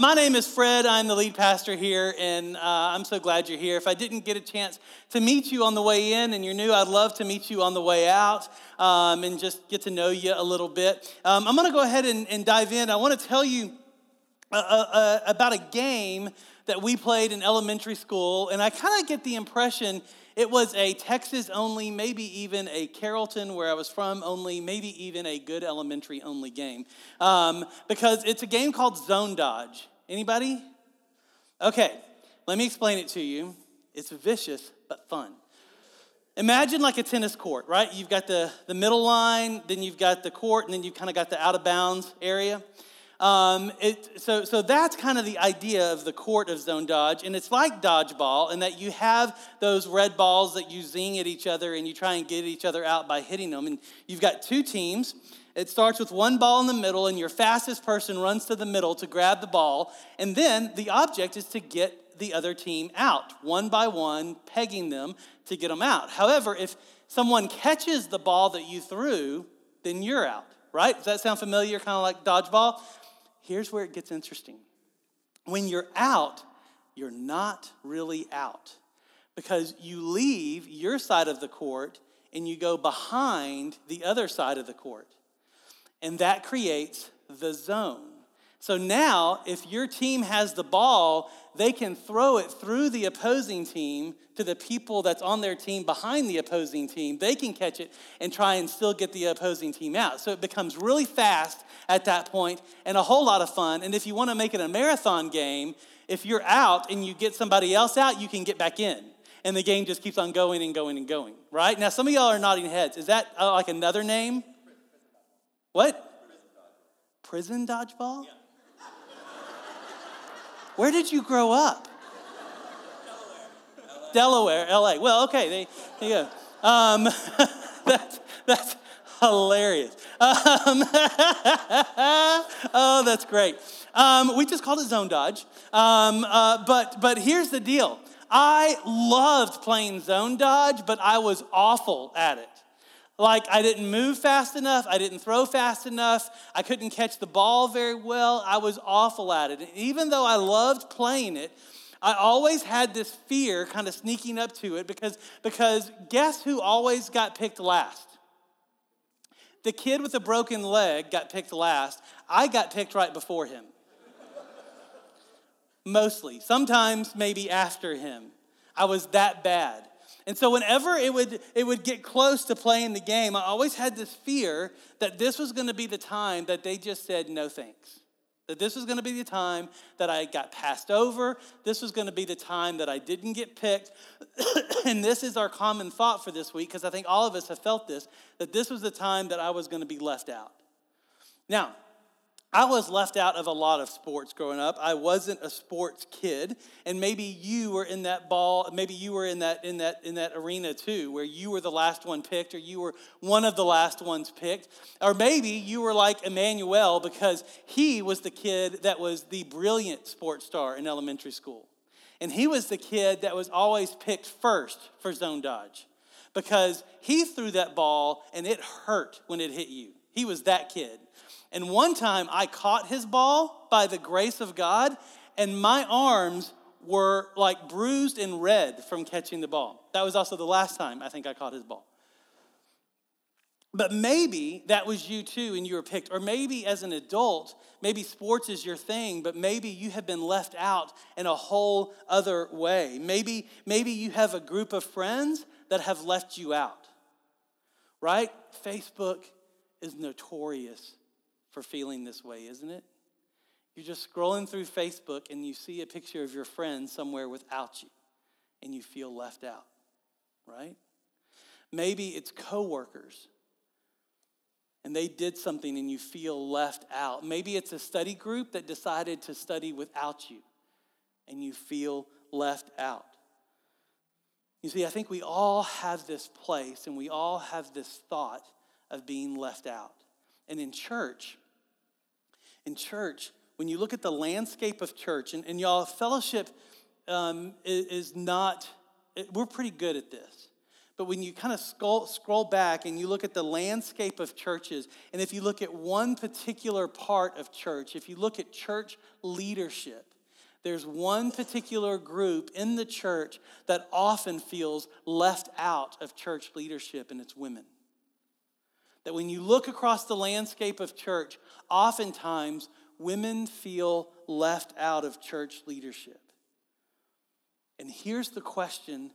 My name is Fred. I'm the lead pastor here, and uh, I'm so glad you're here. If I didn't get a chance to meet you on the way in and you're new, I'd love to meet you on the way out um, and just get to know you a little bit. Um, I'm going to go ahead and, and, dive in. I want to tell you uh, uh, uh, about a game that we played in elementary school, and I kind of get the impression it was a Texas only, maybe even a Carrollton, where I was from, only, maybe even a good elementary only game. Um, because it's a game called Zone Dodge. Anybody? Okay, let me explain it to you. It's vicious, but fun. Imagine like a tennis court, right? You've got the, the middle line, then you've got the court, and then you've kind of got the out of bounds area. Um, it, so, so that's kind of the idea of the court of zone dodge. And it's like dodgeball in that you have those red balls that you zing at each other and you try and get each other out by hitting them. And you've got two teams. It starts with one ball in the middle, and your fastest person runs to the middle to grab the ball. And then the object is to get the other team out, one by one, pegging them to get them out. However, if someone catches the ball that you threw, then you're out, right? Does that sound familiar, kind of like dodgeball? Here's where it gets interesting. When you're out, you're not really out because you leave your side of the court and you go behind the other side of the court. And that creates the zone. So now, if your team has the ball, they can throw it through the opposing team to the people that's on their team behind the opposing team. They can catch it and try and still get the opposing team out. So it becomes really fast at that point and a whole lot of fun. And if you want to make it a marathon game, if you're out and you get somebody else out, you can get back in. And the game just keeps on going and going and going, right? Now, some of y'all are nodding heads. Is that uh, like another name? What? Prison dodgeball? Yeah. Where did you grow up? Delaware, LA. Well, okay, there, you go. Um, that's, that's hilarious. Um, oh, that's great. Um, we just called it zone dodge. Um, uh, but, but here's the deal I loved playing zone dodge, but I was awful at it. Like, I didn't move fast enough. I didn't throw fast enough. I couldn't catch the ball very well. I was awful at it. And even though I loved playing it, I always had this fear kind of sneaking up to it because, because guess who always got picked last? The kid with the broken leg got picked last. I got picked right before him. Mostly. Sometimes maybe after him. I was that bad. And so whenever it would, it would get close to playing the game, I always had this fear that this was going to be the time that they just said no thanks. That this was going to be the time that I got passed over. This was going to be the time that I didn't get picked. and this is our common thought for this week, because I think all of us have felt this, that this was the time that I was going to be left out. Now, I was left out of a lot of sports growing up. I wasn't a sports kid, and maybe you were in that ball. Maybe you were in that in that in that arena too, where you were the last one picked, or you were one of the last ones picked, or maybe you were like Emmanuel because he was the kid that was the brilliant sports star in elementary school, and he was the kid that was always picked first for zone dodge because he threw that ball and it hurt when it hit you. He was that kid. And one time I caught his ball by the grace of God, and my arms were like bruised and red from catching the ball. That was also the last time I think I caught his ball. But maybe that was you too, and you were picked. Or maybe as an adult, maybe sports is your thing, but maybe you have been left out in a whole other way. Maybe, maybe you have a group of friends that have left you out, right? Facebook is notorious for feeling this way, isn't it? You're just scrolling through Facebook and you see a picture of your friend somewhere without you and you feel left out, right? Maybe it's coworkers and they did something and you feel left out. Maybe it's a study group that decided to study without you and you feel left out. You see, I think we all have this place and we all have this thought of being left out. And in church, in church, when you look at the landscape of church, and, and y'all, fellowship um, is, is not, it, we're pretty good at this. But when you kind of scroll, scroll back and you look at the landscape of churches, and if you look at one particular part of church, if you look at church leadership, there's one particular group in the church that often feels left out of church leadership, and it's women. That when you look across the landscape of church, oftentimes women feel left out of church leadership. And here's the question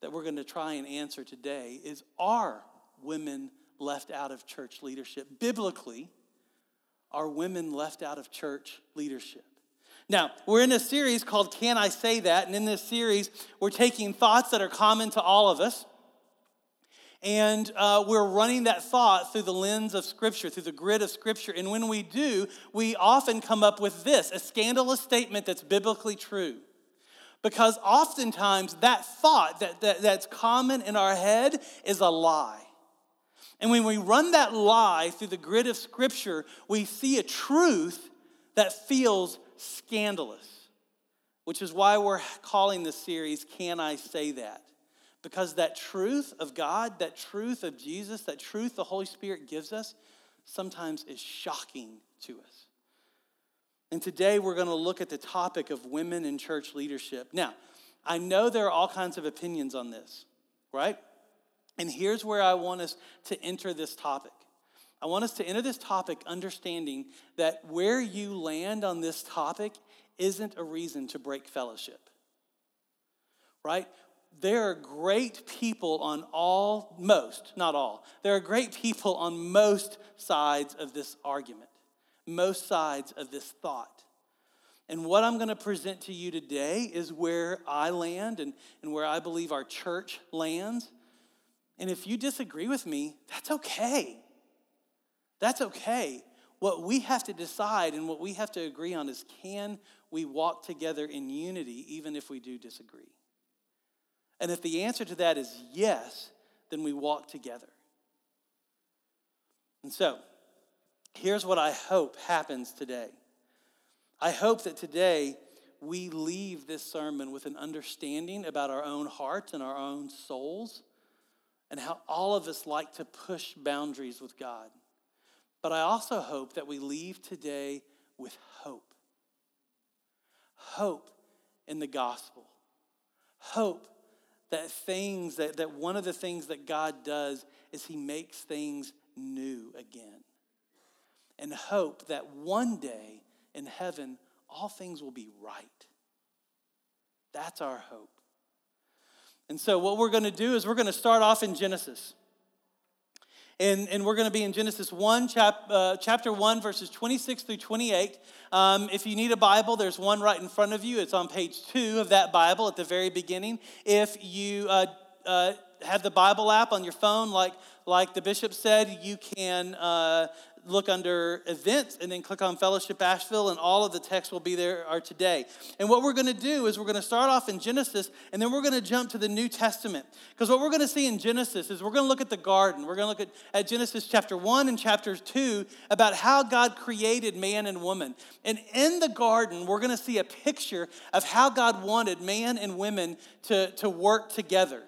that we're going to try and answer today is are women left out of church leadership? Biblically, are women left out of church leadership? Now, we're in a series called Can I Say That? And in this series, we're taking thoughts that are common to all of us. And uh, we're running that thought through the lens of Scripture, through the grid of Scripture. And when we do, we often come up with this a scandalous statement that's biblically true. Because oftentimes that thought that, that, that's common in our head is a lie. And when we run that lie through the grid of Scripture, we see a truth that feels scandalous, which is why we're calling this series, Can I Say That? Because that truth of God, that truth of Jesus, that truth the Holy Spirit gives us, sometimes is shocking to us. And today we're going to look at the topic of women in church leadership. Now, I know there are all kinds of opinions on this, right? And here's where I want us to enter this topic. I want us to enter this topic understanding that where you land on this topic isn't a reason to break fellowship, right? There are great people on all, most, not all, there are great people on most sides of this argument most sides of this thought. And what I'm going to present to you today is where I land and, and where I believe our church lands. And if you disagree with me, that's okay. That's okay. What we have to decide and what we have to agree on is can we walk together in unity even if we do disagree? And if the answer to that is yes, then we walk together. And so, Here's what I hope happens today. I hope that today we leave this sermon with an understanding about our own hearts and our own souls and how all of us like to push boundaries with God. But I also hope that we leave today with hope. Hope in the gospel. Hope that things, that, that one of the things that God does is He makes things new again and hope that one day in heaven, all things will be right. That's our hope. And so, what we're going to do is we're going to start off in Genesis. And, and we're going to be in Genesis 1, chap, uh, chapter 1, verses 26 through 28. Um, if you need a Bible, there's one right in front of you. It's on page 2 of that Bible at the very beginning. If you uh, uh, have the Bible app on your phone, like, like the bishop said, you can uh, look under events and then click on Fellowship Asheville, and all of the texts will be there are today. And what we're going to do is we're going to start off in Genesis, and then we're going to jump to the New Testament. Because what we're going to see in Genesis is we're going to look at the garden. We're going to look at, at Genesis chapter 1 and chapter 2 about how God created man and woman. And in the garden, we're going to see a picture of how God wanted man and women to, to work together.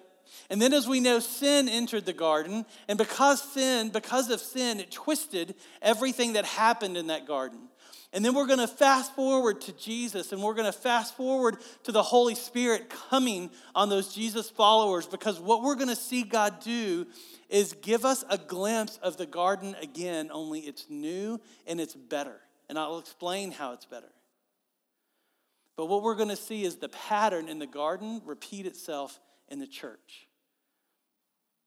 And then, as we know, sin entered the garden. And because sin, because of sin, it twisted everything that happened in that garden. And then we're going to fast forward to Jesus and we're going to fast forward to the Holy Spirit coming on those Jesus followers because what we're going to see God do is give us a glimpse of the garden again, only it's new and it's better. And I'll explain how it's better. But what we're going to see is the pattern in the garden repeat itself in the church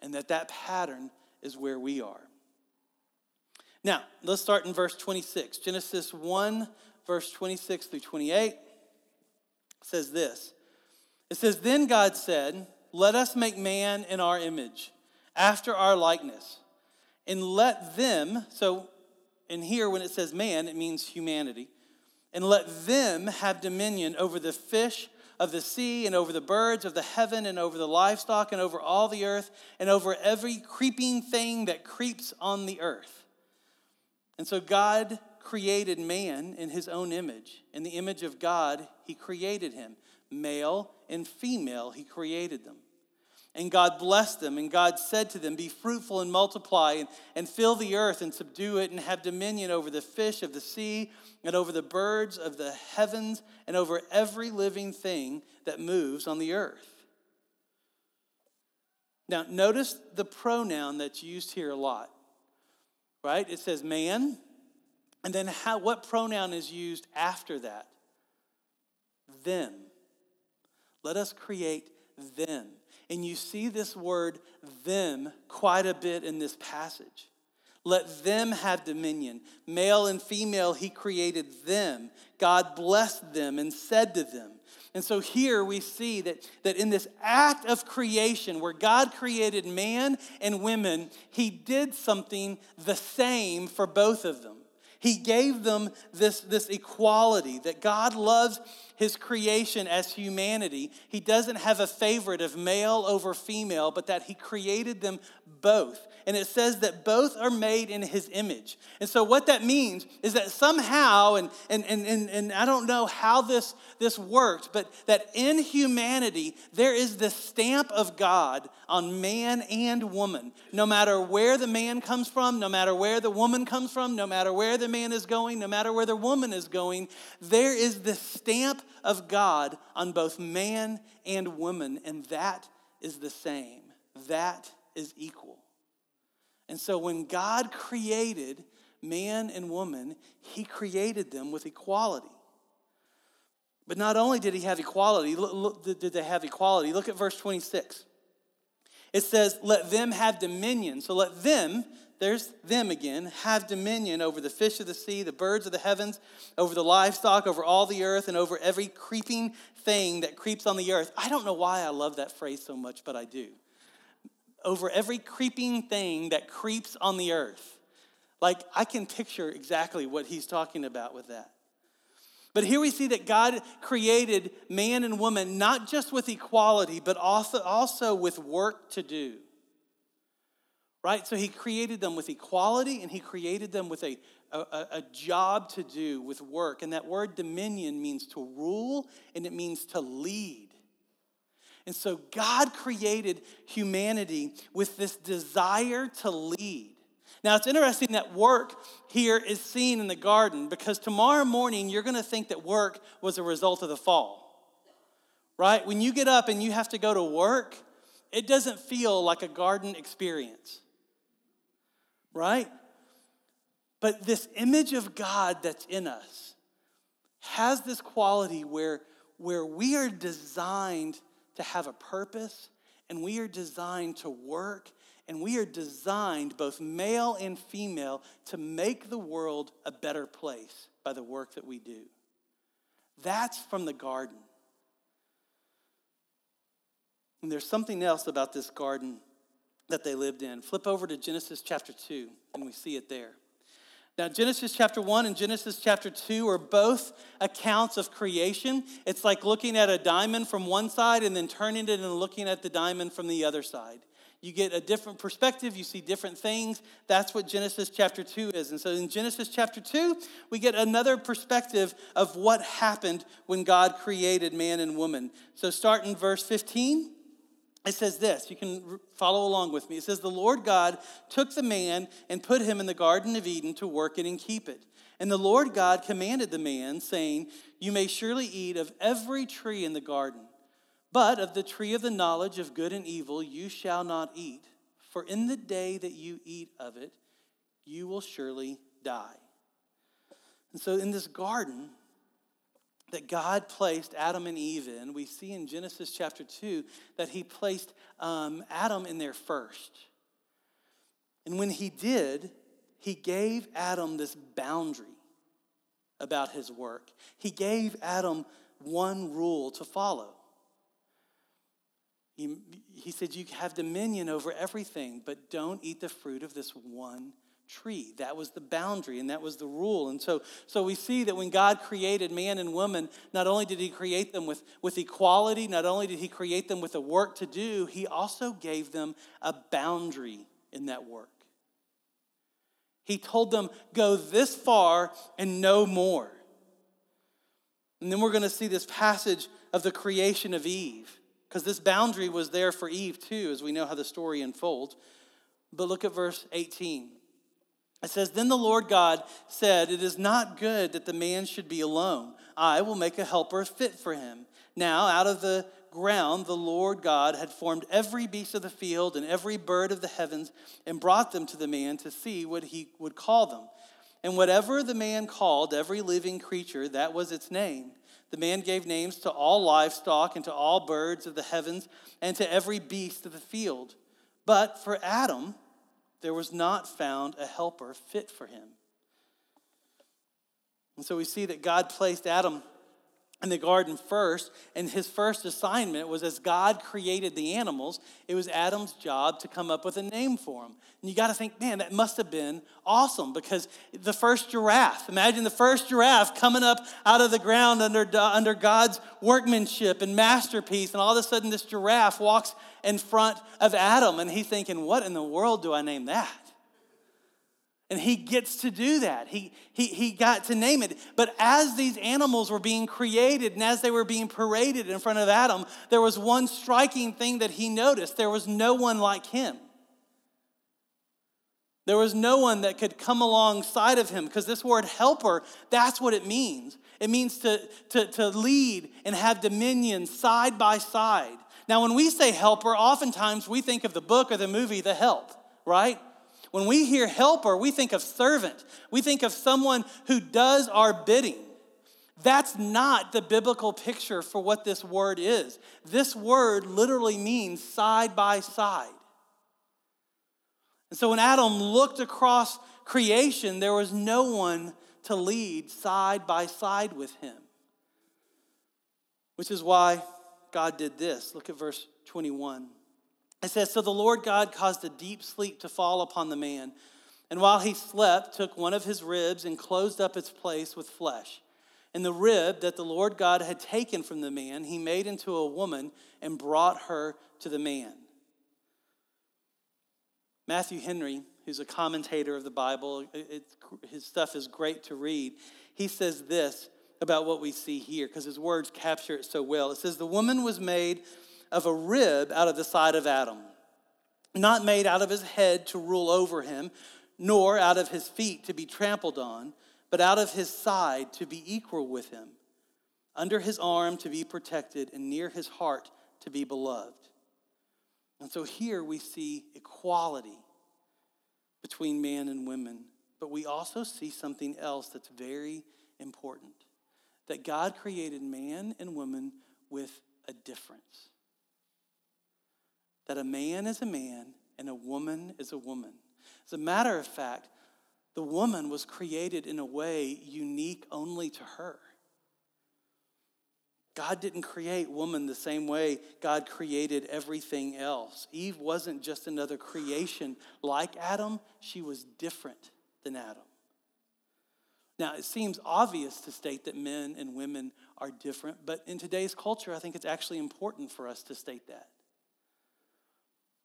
and that that pattern is where we are. Now, let's start in verse 26. Genesis 1, verse 26 through 28 says this It says, Then God said, Let us make man in our image, after our likeness, and let them, so in here when it says man, it means humanity, and let them have dominion over the fish of the sea and over the birds of the heaven and over the livestock and over all the earth and over every creeping thing that creeps on the earth. And so God created man in his own image. In the image of God, he created him. Male and female, he created them. And God blessed them, and God said to them, Be fruitful and multiply, and, and fill the earth and subdue it, and have dominion over the fish of the sea, and over the birds of the heavens, and over every living thing that moves on the earth. Now, notice the pronoun that's used here a lot, right? It says man, and then how, what pronoun is used after that? Them. Let us create them. And you see this word them quite a bit in this passage. Let them have dominion. Male and female, he created them. God blessed them and said to them. And so here we see that, that in this act of creation, where God created man and women, he did something the same for both of them. He gave them this, this equality that God loves his creation as humanity. He doesn't have a favorite of male over female, but that he created them both and it says that both are made in his image. And so, what that means is that somehow, and, and, and, and, and I don't know how this, this worked, but that in humanity, there is the stamp of God on man and woman. No matter where the man comes from, no matter where the woman comes from, no matter where the man is going, no matter where the woman is going, there is the stamp of God on both man and woman, and that is the same. That is equal. And so when God created man and woman, he created them with equality. But not only did he have equality, look, did they have equality? Look at verse 26. It says, Let them have dominion. So let them, there's them again, have dominion over the fish of the sea, the birds of the heavens, over the livestock, over all the earth, and over every creeping thing that creeps on the earth. I don't know why I love that phrase so much, but I do over every creeping thing that creeps on the earth. Like, I can picture exactly what he's talking about with that. But here we see that God created man and woman not just with equality, but also, also with work to do. Right? So he created them with equality and he created them with a, a, a, job to do, with work. And that word dominion means to rule and it means to lead. And so God created humanity with this desire to lead. Now, it's interesting that work here is seen in the garden because tomorrow morning you're going to think that work was a result of the fall. Right? When you get up and you have to go to work, it doesn't feel like a garden experience. Right? But this image of God that's in us has this quality where, where we are designed to have a purpose, and we are designed to work, and we are designed, both male and female, to make the world a better place by the work that we do. That's from the garden. And there's something else about this garden that they lived in. Flip over to Genesis chapter 2, and we see it there. Now, Genesis chapter 1 and Genesis chapter 2 are both accounts of creation. It's like looking at a diamond from one side and then turning it and looking at the diamond from the other side. You get a different perspective, you see different things. That's what Genesis chapter 2 is. And so in Genesis chapter 2, we get another perspective of what happened when God created man and woman. So start in verse 15 it says this you can follow along with me. It says the lord god took the man and put him in the garden of eden to work it and keep it. And the lord god commanded the man saying you may surely eat of every tree in the garden but of the tree of the knowledge of good and evil you shall not eat for in the day that you eat of it you will surely die and so in this garden that God placed Adam and Eve in, we see in Genesis chapter 2 that he placed um, Adam in there first. And when he did, he gave Adam this boundary about his work. He gave Adam one rule to follow. He, he said, You have dominion over everything, but don't eat the fruit of this one tree. That was the boundary and that was the rule. And so, so we see that when God created man and woman, not only did he create them with, with equality, not only did he create them with a work to do, he also gave them a boundary in that work. He told them, go this far and no more. And then we're going to see this passage of the creation of Eve. Because this boundary was there for Eve too, as we know how the story unfolds. But look at verse 18. It says, Then the Lord God said, It is not good that the man should be alone. I will make a helper fit for him. Now, out of the ground, the Lord God had formed every beast of the field and every bird of the heavens and brought them to the man to see what he would call them. And whatever the man called every living creature, that was its name. The man gave names to all livestock and to all birds of the heavens and to every beast of the field. But for Adam, there was not found a helper fit for him. And so we see that God placed Adam in the garden first, and his first assignment was as God created the animals, it was Adam's job to come up with a name for them. And you got to think, man, that must have been awesome because the first giraffe, imagine the first giraffe coming up out of the ground under, under God's workmanship and masterpiece, and all of a sudden this giraffe walks in front of Adam, and he's thinking, what in the world do I name that? And he gets to do that. He, he, he got to name it. But as these animals were being created and as they were being paraded in front of Adam, there was one striking thing that he noticed there was no one like him. There was no one that could come alongside of him because this word helper, that's what it means. It means to, to, to lead and have dominion side by side. Now, when we say helper, oftentimes we think of the book or the movie The Help, right? When we hear helper, we think of servant. We think of someone who does our bidding. That's not the biblical picture for what this word is. This word literally means side by side. And so when Adam looked across creation, there was no one to lead side by side with him. Which is why God did this. Look at verse 21. It says, So the Lord God caused a deep sleep to fall upon the man, and while he slept, took one of his ribs and closed up its place with flesh. And the rib that the Lord God had taken from the man, he made into a woman and brought her to the man. Matthew Henry, who's a commentator of the Bible, it, his stuff is great to read. He says this about what we see here because his words capture it so well. It says, The woman was made of a rib out of the side of Adam, not made out of his head to rule over him, nor out of his feet to be trampled on, but out of his side to be equal with him, under his arm to be protected, and near his heart to be beloved. And so here we see equality between man and women, but we also see something else that's very important that God created man and woman with a difference that a man is a man and a woman is a woman. As a matter of fact, the woman was created in a way unique only to her. God didn't create woman the same way God created everything else. Eve wasn't just another creation like Adam, she was different than Adam. Now, it seems obvious to state that men and women are different, but in today's culture, I think it's actually important for us to state that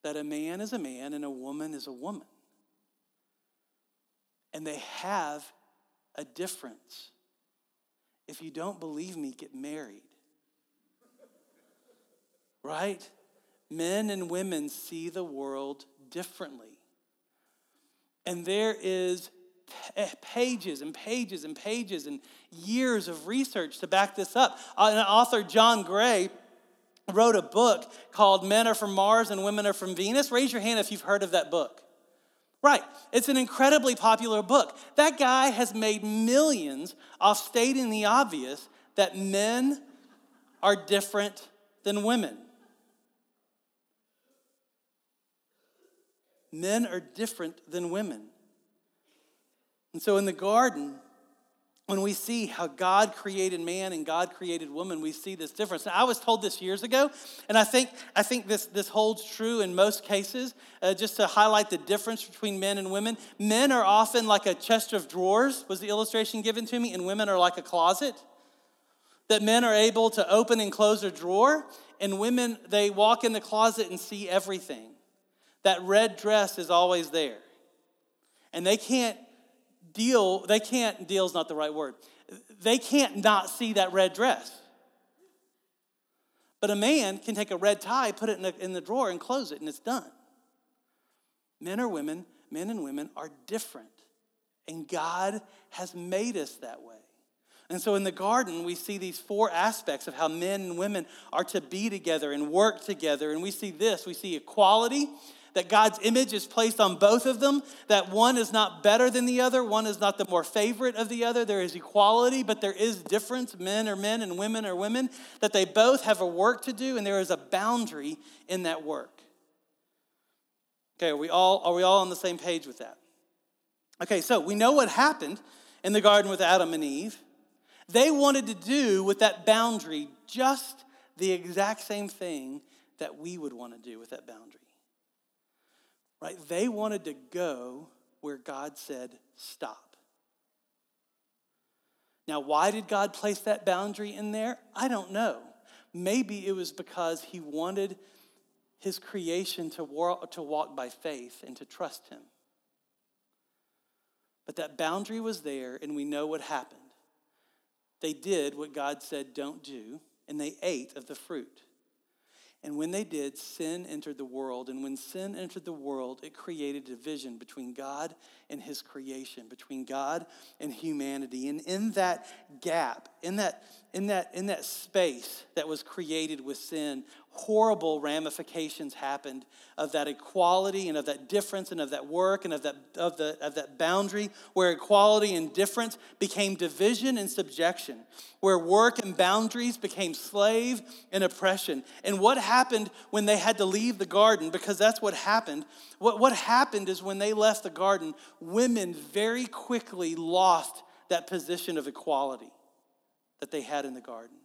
that a man is a man and a woman is a woman. And they have a difference. If you don't believe me, get married. Right? Men and women see the world differently. And there is pages and pages and pages and years of research to back this up. Uh, An author, John Gray, wrote a book called Men Are From Mars and Women Are From Venus. Raise your hand if you've heard of that book. Right, it's an incredibly popular book. That guy has made millions off stating the obvious that men are different than women. Men are different than women. And so in the garden, when we see how God created man and God created woman, we see this difference. Now, I was told this years ago, and I think, I think this, this holds true in most cases, uh, just to highlight the difference between men and women. Men are often like a chest of drawers, was the illustration given to me, and women are like a closet. That men are able to open and close a drawer, and women, they walk in the closet and see everything. That red dress is always there. And they can't deal, they can't, deal's not the right word. They can't not see that red dress. But a man can take a red tie, put it in the, in the drawer, and close it, and it's done. Men or women, men and women are different. And God has made us that way. And so in the garden, we see these four aspects of how men and women are to be together and work together. And we see this we see equality, that God's image is placed on both of them, that one is not better than the other, one is not the more favorite of the other. There is equality, but there is difference. Men are men and women are women, that they both have a work to do, and there is a boundary in that work. Okay, are we all, are we all on the same page with that? Okay, so we know what happened in the garden with Adam and Eve. They wanted to do with that boundary just the exact same thing that we would want to do with that boundary. Right? They wanted to go where God said, stop. Now, why did God place that boundary in there? I don't know. Maybe it was because He wanted His creation to walk, to walk by faith and to trust Him. But that boundary was there, and we know what happened. They did what God said don't do, and they ate of the fruit. And when they did, sin entered the world. And when sin entered the world, it created division between God and his creation, between God and humanity. And in that gap, in that, in that, in that space that was created with sin, horrible ramifications happened of that equality and of that difference and of that work and of that, of, the, of that boundary where equality and difference became division and subjection, where work and boundaries became slave and oppression. And what happened when they had to leave the garden, because that's what happened, what, what happened is when they left the garden, women very quickly lost that position of equality that they had in the garden.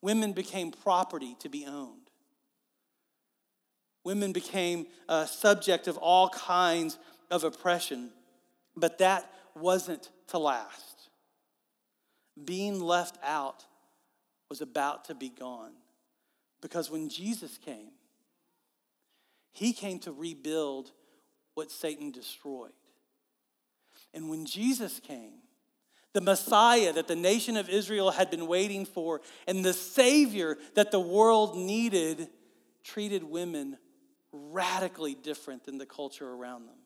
Women became property to be owned. Women became a subject of all kinds of oppression, but that wasn't to last. Being left out was about to be gone because when Jesus came, he came to rebuild what Satan destroyed. And when Jesus came, the Messiah that the nation of Israel had been waiting for, and the Savior that the world needed, treated women radically different than the culture around them.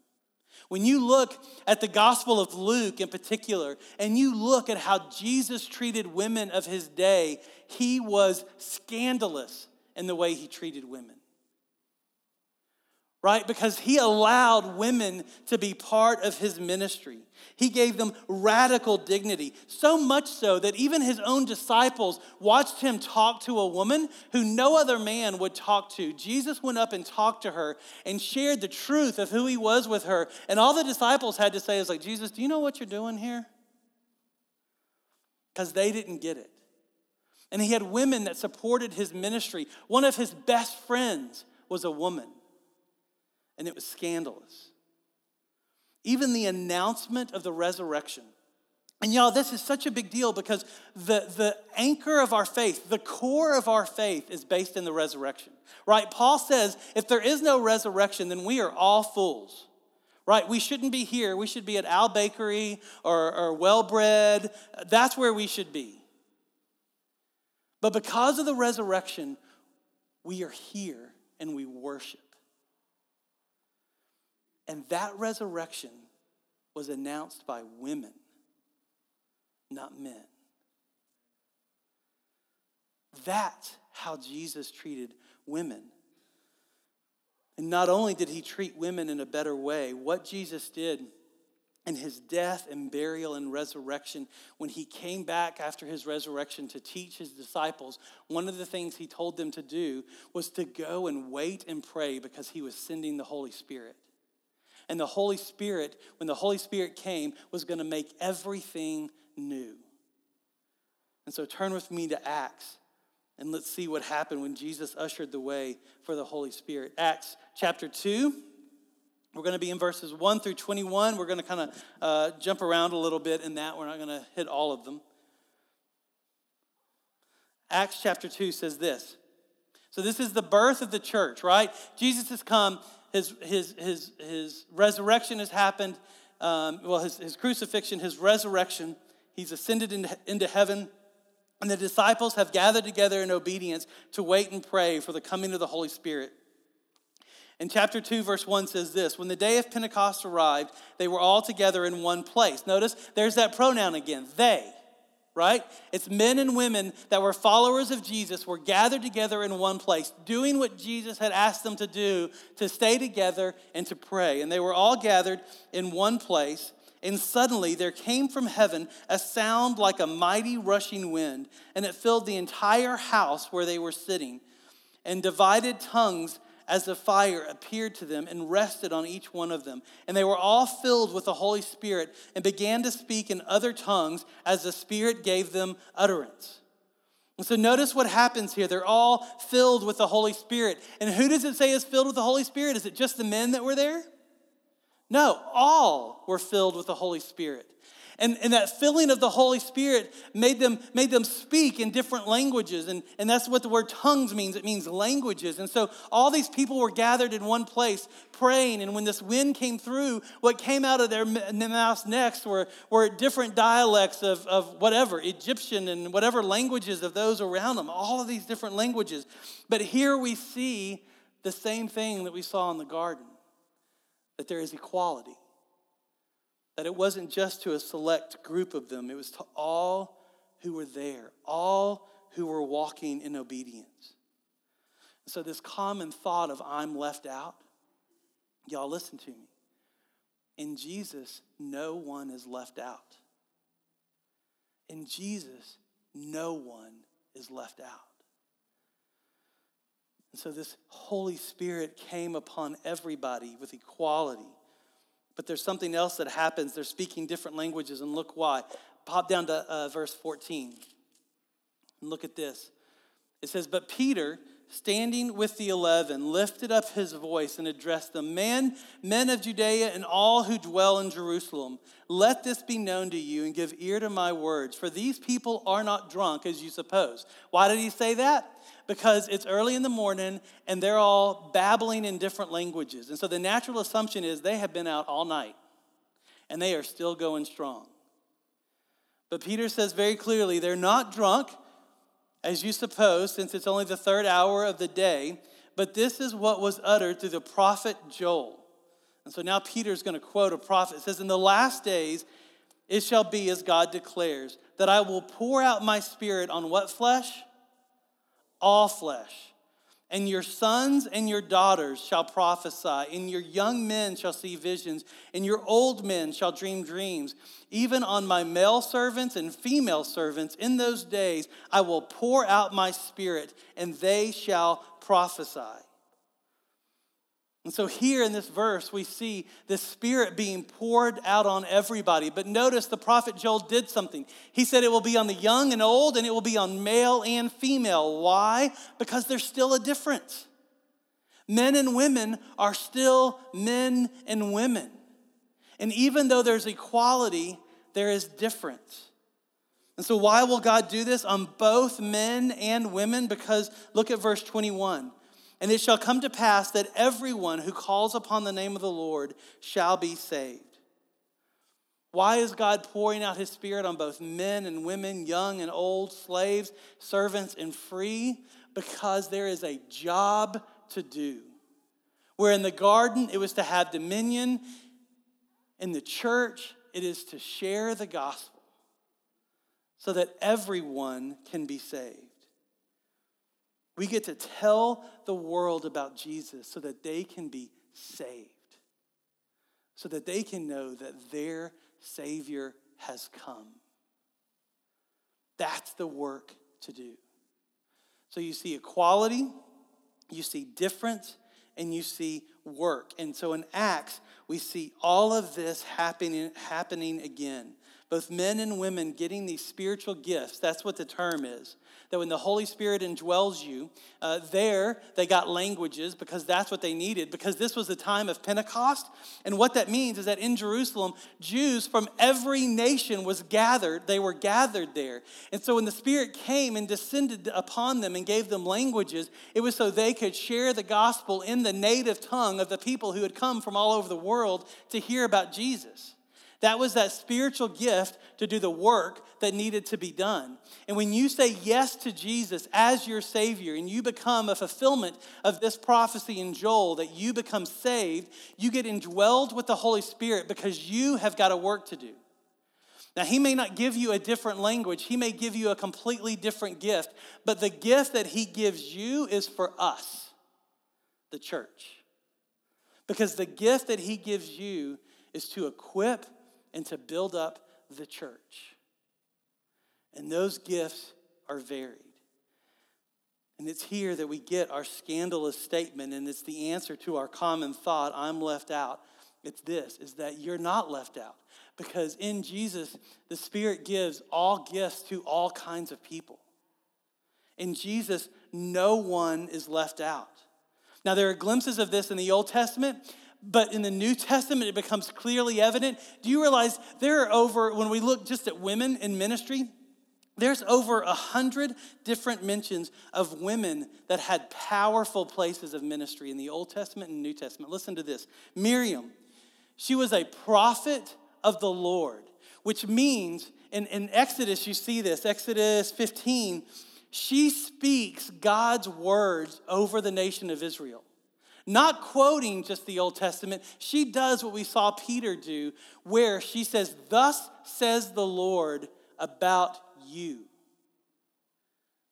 When you look at the Gospel of Luke in particular, and you look at how Jesus treated women of his day, he was scandalous in the way he treated women right? Because he allowed women to be part of his ministry. He gave them radical dignity, so much so that even his own disciples watched him talk to a woman who no other man would talk to. Jesus went up and talked to her and shared the truth of who he was with her. And all the disciples had to say is like, Jesus, do you know what you're doing here? Because they didn't get it. And he had women that supported his ministry. One of his best friends was a woman and it was scandalous. Even the announcement of the resurrection. And y'all, this is such a big deal because the, the anchor of our faith, the core of our faith, is based in the resurrection, right? Paul says if there is no resurrection, then we are all fools, right? We shouldn't be here. We should be at Al Bakery or, or Well Bred. That's where we should be. But because of the resurrection, we are here and we worship. And that resurrection was announced by women, not men. That's how Jesus treated women. And not only did he treat women in a better way, what Jesus did in his death and burial and resurrection, when he came back after his resurrection to teach his disciples, one of the things he told them to do was to go and wait and pray because he was sending the Holy Spirit. And the Holy Spirit, when the Holy Spirit came, was going to make everything new. And so turn with me to Acts and let's see what happened when Jesus ushered the way for the Holy Spirit. Acts chapter 2. We're going to be in verses 1 through 21. We're going to kind of uh, jump around a little bit in that. We're not going to hit all of them. Acts chapter 2 says this. So, this is the birth of the church, right? Jesus has come his, his, his, his resurrection has happened. Um, well, his, his crucifixion, his resurrection. He's ascended into, into heaven. And the disciples have gathered together in obedience to wait and pray for the coming of the Holy Spirit. In chapter 2, verse 1 says this When the day of Pentecost arrived, they were all together in one place. Notice there's that pronoun again, they, right? It's men and women that were followers of Jesus were gathered together in one place, doing what Jesus had asked them to do to stay together and to pray. And they were all gathered in one place. And suddenly there came from heaven a sound like a mighty rushing wind, and it filled the entire house where they were sitting. And divided tongues as the fire appeared to them and rested on each one of them. And they were all filled with the Holy Spirit and began to speak in other tongues as the Spirit gave them utterance. And so notice what happens here. They're all filled with the Holy Spirit. And who does it say is filled with the Holy Spirit? Is it just the men that were there? No, all were filled with the Holy Spirit. And, and that filling of the Holy Spirit made them, made them speak in different languages. And, and that's what the word tongues means it means languages. And so all these people were gathered in one place praying. And when this wind came through, what came out of their mouths next were, were different dialects of, of whatever, Egyptian and whatever languages of those around them, all of these different languages. But here we see the same thing that we saw in the garden that there is equality that it wasn't just to a select group of them, it was to all who were there, all who were walking in obedience. So, this common thought of I'm left out, y'all listen to me. In Jesus, no one is left out. In Jesus, no one is left out. And so, this Holy Spirit came upon everybody with equality. But there's something else that happens. They're speaking different languages, and look why. Pop down to uh, verse 14 and look at this. It says, But Peter, standing with the eleven, lifted up his voice and addressed them Men, men of Judea, and all who dwell in Jerusalem, let this be known to you and give ear to my words, for these people are not drunk as you suppose. Why did he say that? because it's early in the morning and they're all babbling in different languages. And so the natural assumption is they have been out all night and they are still going strong. But Peter says very clearly they're not drunk, as you suppose, since it's only the third hour of the day, but this is what was uttered through the prophet Joel. And so now Peter's going to quote a prophet. It says, In the last days, it shall be as God declares, that I will pour out my spirit on what flesh? all flesh. And your sons and your daughters shall prophesy, and your young men shall see visions, and your old men shall dream dreams. Even on my male servants and female servants in those days I will pour out my spirit, and they shall prophesy. And so, here in this verse, we see the Spirit being poured out on everybody. But notice the prophet Joel did something. He said it will be on the young and old, and it will be on male and female. Why? Because there's still a difference. Men and women are still men and women. And even though there's equality, there is difference. And so, why will God do this on both men and women? Because look at verse 21. And it shall come to pass that everyone who calls upon the name of the Lord shall be saved. Why is God pouring out his spirit on both men and women, young and old, slaves, servants, and free? Because there is a job to do. Where in the garden it was to have dominion, in the church it is to share the gospel so that everyone can be saved. We get to tell the world about Jesus so that they can be saved, so that they can know that their Savior has come. That's the work to do. So you see equality, you see difference, and you see work. And so in Acts, we see all of this happening, happening again. Both men and women getting these spiritual gifts. That's what the term is that when the Holy Spirit indwells you, uh, there they got languages because that's what they needed, because this was the time of Pentecost. And what that means is that in Jerusalem, Jews from every nation was gathered. They were gathered there. And so when the Spirit came and descended upon them and gave them languages, it was so they could share the gospel in the native tongue of the people who had come from all over the world to hear about Jesus. That was that spiritual gift to do the work that needed to be done. And when you say yes to Jesus as your Savior and you become a fulfillment of this prophecy in Joel that you become saved, you get indwelled with the Holy Spirit because you have got a work to do. Now, He may not give you a different language, He may give you a completely different gift, but the gift that He gives you is for us, the church. Because the gift that He gives you is to equip and to build up the church. And those gifts are varied. And it's here that we get our scandalous statement, and it's the answer to our common thought I'm left out. It's this is that you're not left out. Because in Jesus, the Spirit gives all gifts to all kinds of people. In Jesus, no one is left out. Now, there are glimpses of this in the Old Testament, but in the New Testament, it becomes clearly evident. Do you realize there are over, when we look just at women in ministry, there's over a hundred different mentions of women that had powerful places of ministry in the Old Testament and New Testament. Listen to this Miriam, she was a prophet of the Lord, which means in, in Exodus, you see this, Exodus 15, she speaks God's words over the nation of Israel not quoting just the Old Testament. She does what we saw Peter do, where she says, Thus says the Lord about you.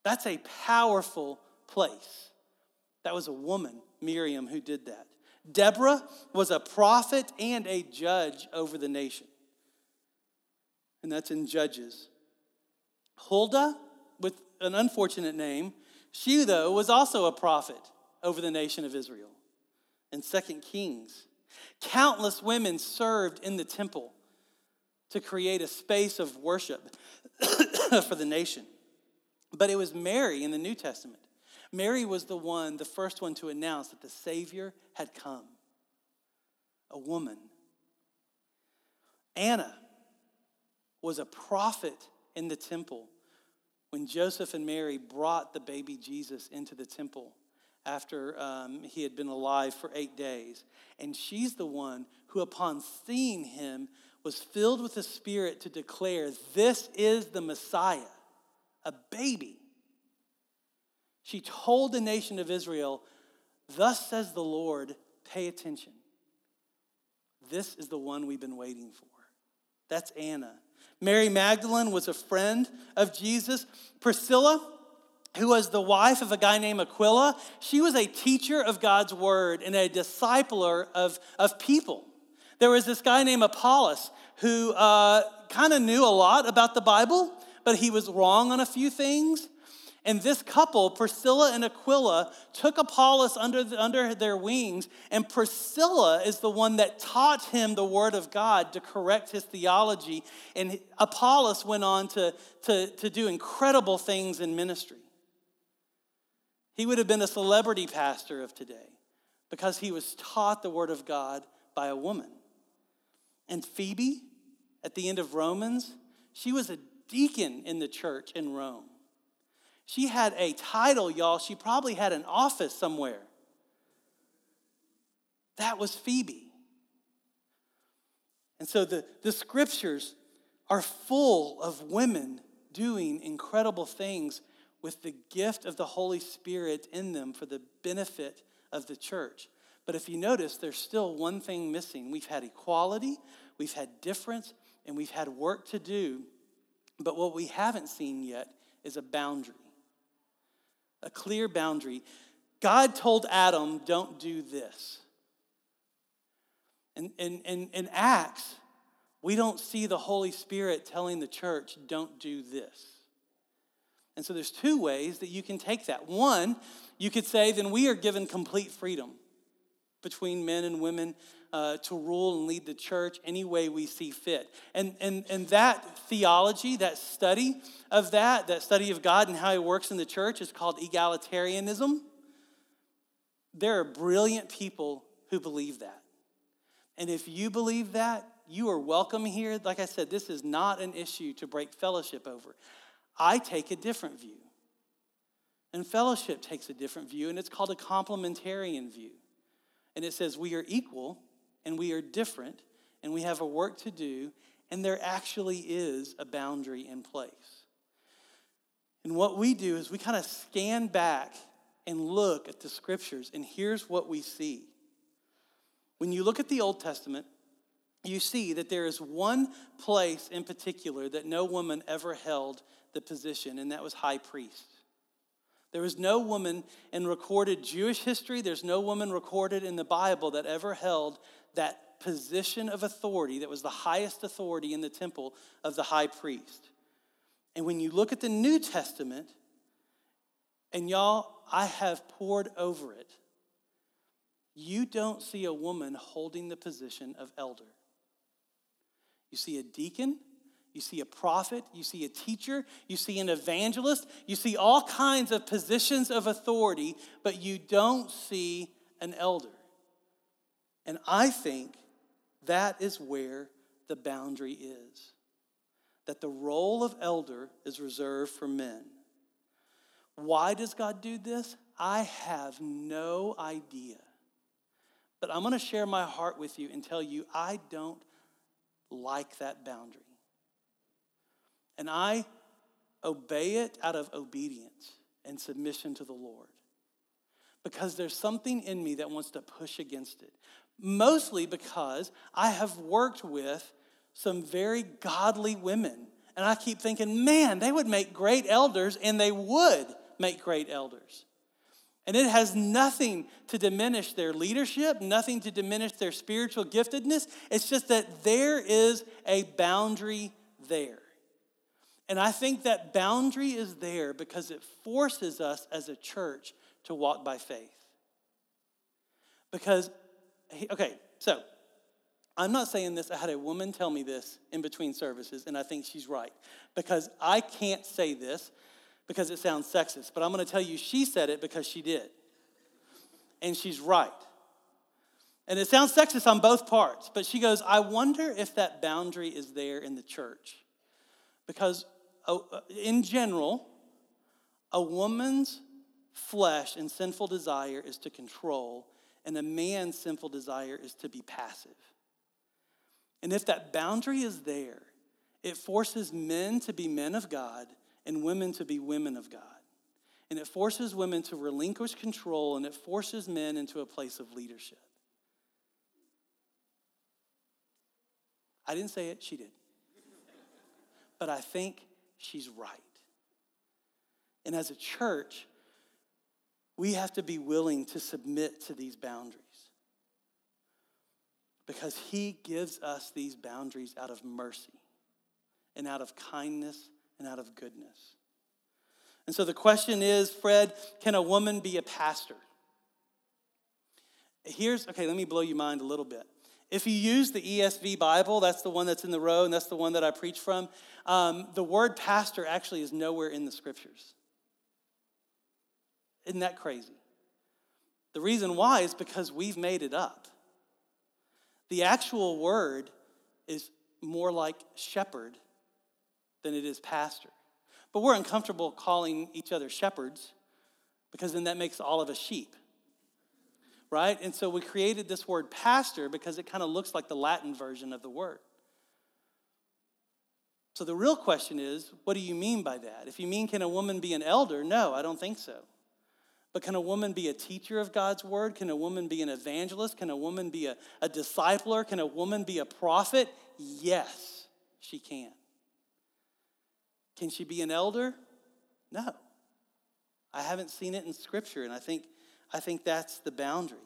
That's a powerful place. That was a woman, Miriam, who did that. Deborah was a prophet and a judge over the nation. And that's in Judges. Huldah, with an unfortunate name, she, though, was also a prophet over the nation of Israel and Second Kings. Countless women served in the temple to create a space of worship for the nation. But it was Mary in the New Testament. Mary was the one, the first one to announce that the Savior had come. A woman. Anna was a prophet in the temple when Joseph and Mary brought the baby Jesus into the temple after um, he had been alive for eight days. And she's the one who, upon seeing him, was filled with the Spirit to declare, This is the Messiah, a baby. She told the nation of Israel, Thus says the Lord, pay attention. This is the one we've been waiting for. That's Anna. Mary Magdalene was a friend of Jesus. Priscilla, who was the wife of a guy named Aquila, she was a teacher of God's word and a discipler of, of people. There was this guy named Apollos who uh, kind of knew a lot about the Bible, but he was wrong on a few things. And this couple, Priscilla and Aquila, took Apollos under, the, under their wings, and Priscilla is the one that taught him the word of God to correct his theology. And Apollos went on to, to, to do incredible things in ministry. He would have been a celebrity pastor of today because he was taught the word of God by a woman. And Phoebe, at the end of Romans, she was a deacon in the church in Rome. She had a title, y'all. She probably had an office somewhere. That was Phoebe. And so the, the scriptures are full of women doing incredible things with the gift of the Holy Spirit in them for the benefit of the church. But if you notice, there's still one thing missing. We've had equality, we've had difference, and we've had work to do. But what we haven't seen yet is a boundary, a clear boundary. God told Adam, don't do this. And in, in, in Acts, we don't see the Holy Spirit telling the church, don't do this. And so there's two ways that you can take that. One, you could say, then we are given complete freedom between men and women uh, to rule and lead the church any way we see fit. And, and, and that theology, that study of that, that study of God and how He works in the church is called egalitarianism. There are brilliant people who believe that. And if you believe that, you are welcome here. Like I said, this is not an issue to break fellowship over. I take a different view. And fellowship takes a different view, and it's called a complementarian view. And it says we are equal and we are different, and we have a work to do, and there actually is a boundary in place. And what we do is we kind of scan back and look at the scriptures, and here's what we see. When you look at the Old Testament, you see that there is one place in particular that no woman ever held the position, and that was high priest. There was no woman in recorded Jewish history, there's no woman recorded in the Bible that ever held that position of authority that was the highest authority in the temple of the high priest. And when you look at the New Testament, and y'all, I have pored over it, you don't see a woman holding the position of elder. You see a deacon, you see a prophet, you see a teacher, you see an evangelist, you see all kinds of positions of authority, but you don't see an elder. And I think that is where the boundary is that the role of elder is reserved for men. Why does God do this? I have no idea. But I'm going to share my heart with you and tell you I don't like that boundary. And I obey it out of obedience and submission to the Lord. Because there's something in me that wants to push against it. Mostly because I have worked with some very godly women. And I keep thinking, man, they would make great elders, and they would make great elders. And it has nothing to diminish their leadership, nothing to diminish their spiritual giftedness. It's just that there is a boundary there. And I think that boundary is there because it forces us as a church to walk by faith. Because, okay, so I'm not saying this. I had a woman tell me this in between services, and I think she's right. Because I can't say this because it sounds sexist, but I'm going to tell you she said it because she did. And she's right. And it sounds sexist on both parts, but she goes, I wonder if that boundary is there in the church. Because in general, a woman's flesh and sinful desire is to control, and a man's sinful desire is to be passive. And if that boundary is there, it forces men to be men of God and women to be women of God. And it forces women to relinquish control and it forces men into a place of leadership. I didn't say it, she did. But I think she's right. And as a church, we have to be willing to submit to these boundaries because he gives us these boundaries out of mercy and out of kindness and out of goodness. And so the question is, Fred, can a woman be a pastor? Here's, okay, let me blow your mind a little bit. If you use the ESV Bible, that's the one that's in the row, and that's the one that I preach from, um, the word pastor actually is nowhere in the scriptures. Isn't that crazy? The reason why is because we've made it up. The actual word is more like shepherd than it is pastor. But we're uncomfortable calling each other shepherds because then that makes all of us sheep. Right? And so we created this word pastor because it kind of looks like the Latin version of the word. So the real question is, what do you mean by that? If you mean, can a woman be an elder? No, I don't think so. But can a woman be a teacher of God's word? Can a woman be an evangelist? Can a woman be a, a discipler? Can a woman be a prophet? Yes, she can. Can she be an elder? No. I haven't seen it in scripture, and I think, I think that's the boundary.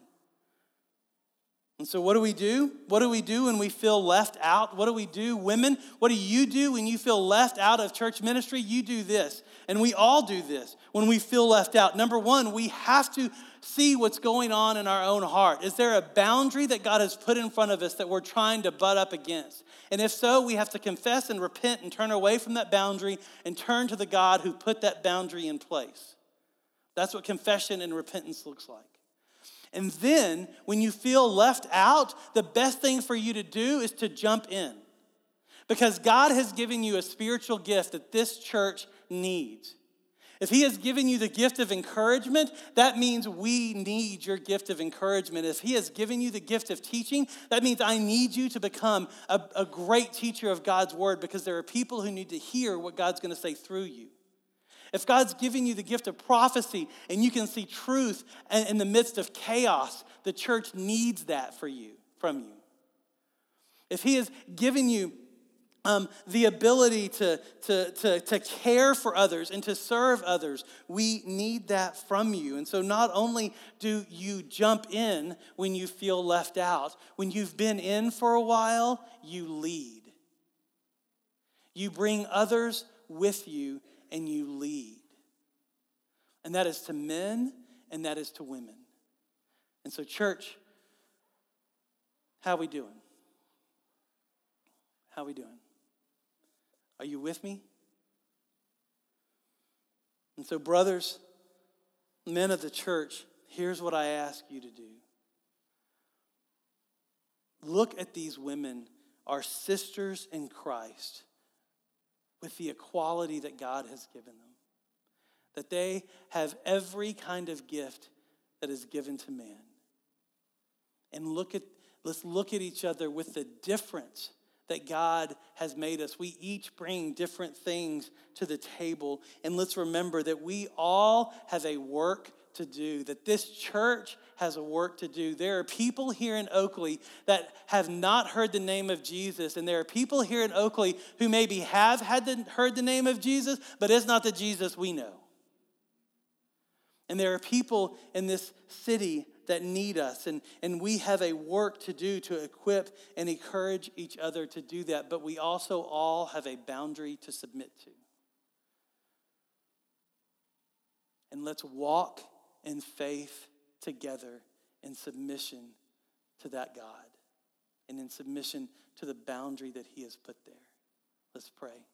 And so, what do we do? What do we do when we feel left out? What do we do, women? What do you do when you feel left out of church ministry? You do this. And we all do this when we feel left out. Number one, we have to see what's going on in our own heart. Is there a boundary that God has put in front of us that we're trying to butt up against? And if so, we have to confess and repent and turn away from that boundary and turn to the God who put that boundary in place. That's what confession and repentance looks like. And then, when you feel left out, the best thing for you to do is to jump in. Because God has given you a spiritual gift that this church needs. If He has given you the gift of encouragement, that means we need your gift of encouragement. If He has given you the gift of teaching, that means I need you to become a, a great teacher of God's word because there are people who need to hear what God's going to say through you. If God's giving you the gift of prophecy and you can see truth in the midst of chaos, the church needs that for you, from you. If He has given you um, the ability to, to, to, to care for others and to serve others, we need that from you. And so, not only do you jump in when you feel left out, when you've been in for a while, you lead. You bring others with you and you lead. And that is to men and that is to women. And so, church, how are we doing? How are we doing? Are you with me? And so, brothers, men of the church, here's what I ask you to do. Look at these women, our sisters in Christ, with the equality that God has given them. That they have every kind of gift that is given to man. And look at, let's look at each other with the difference that God has made us. We each bring different things to the table. And let's remember that we all have a work to do, that this church has a work to do. There are people here in Oakley that have not heard the name of Jesus, and there are people here in Oakley who maybe have had the, heard the name of Jesus, but it's not the Jesus we know. And there are people in this city that need us. And, and we have a work to do to equip and encourage each other to do that. But we also all have a boundary to submit to. And let's walk in faith together in submission to that God and in submission to the boundary that He has put there. Let's pray.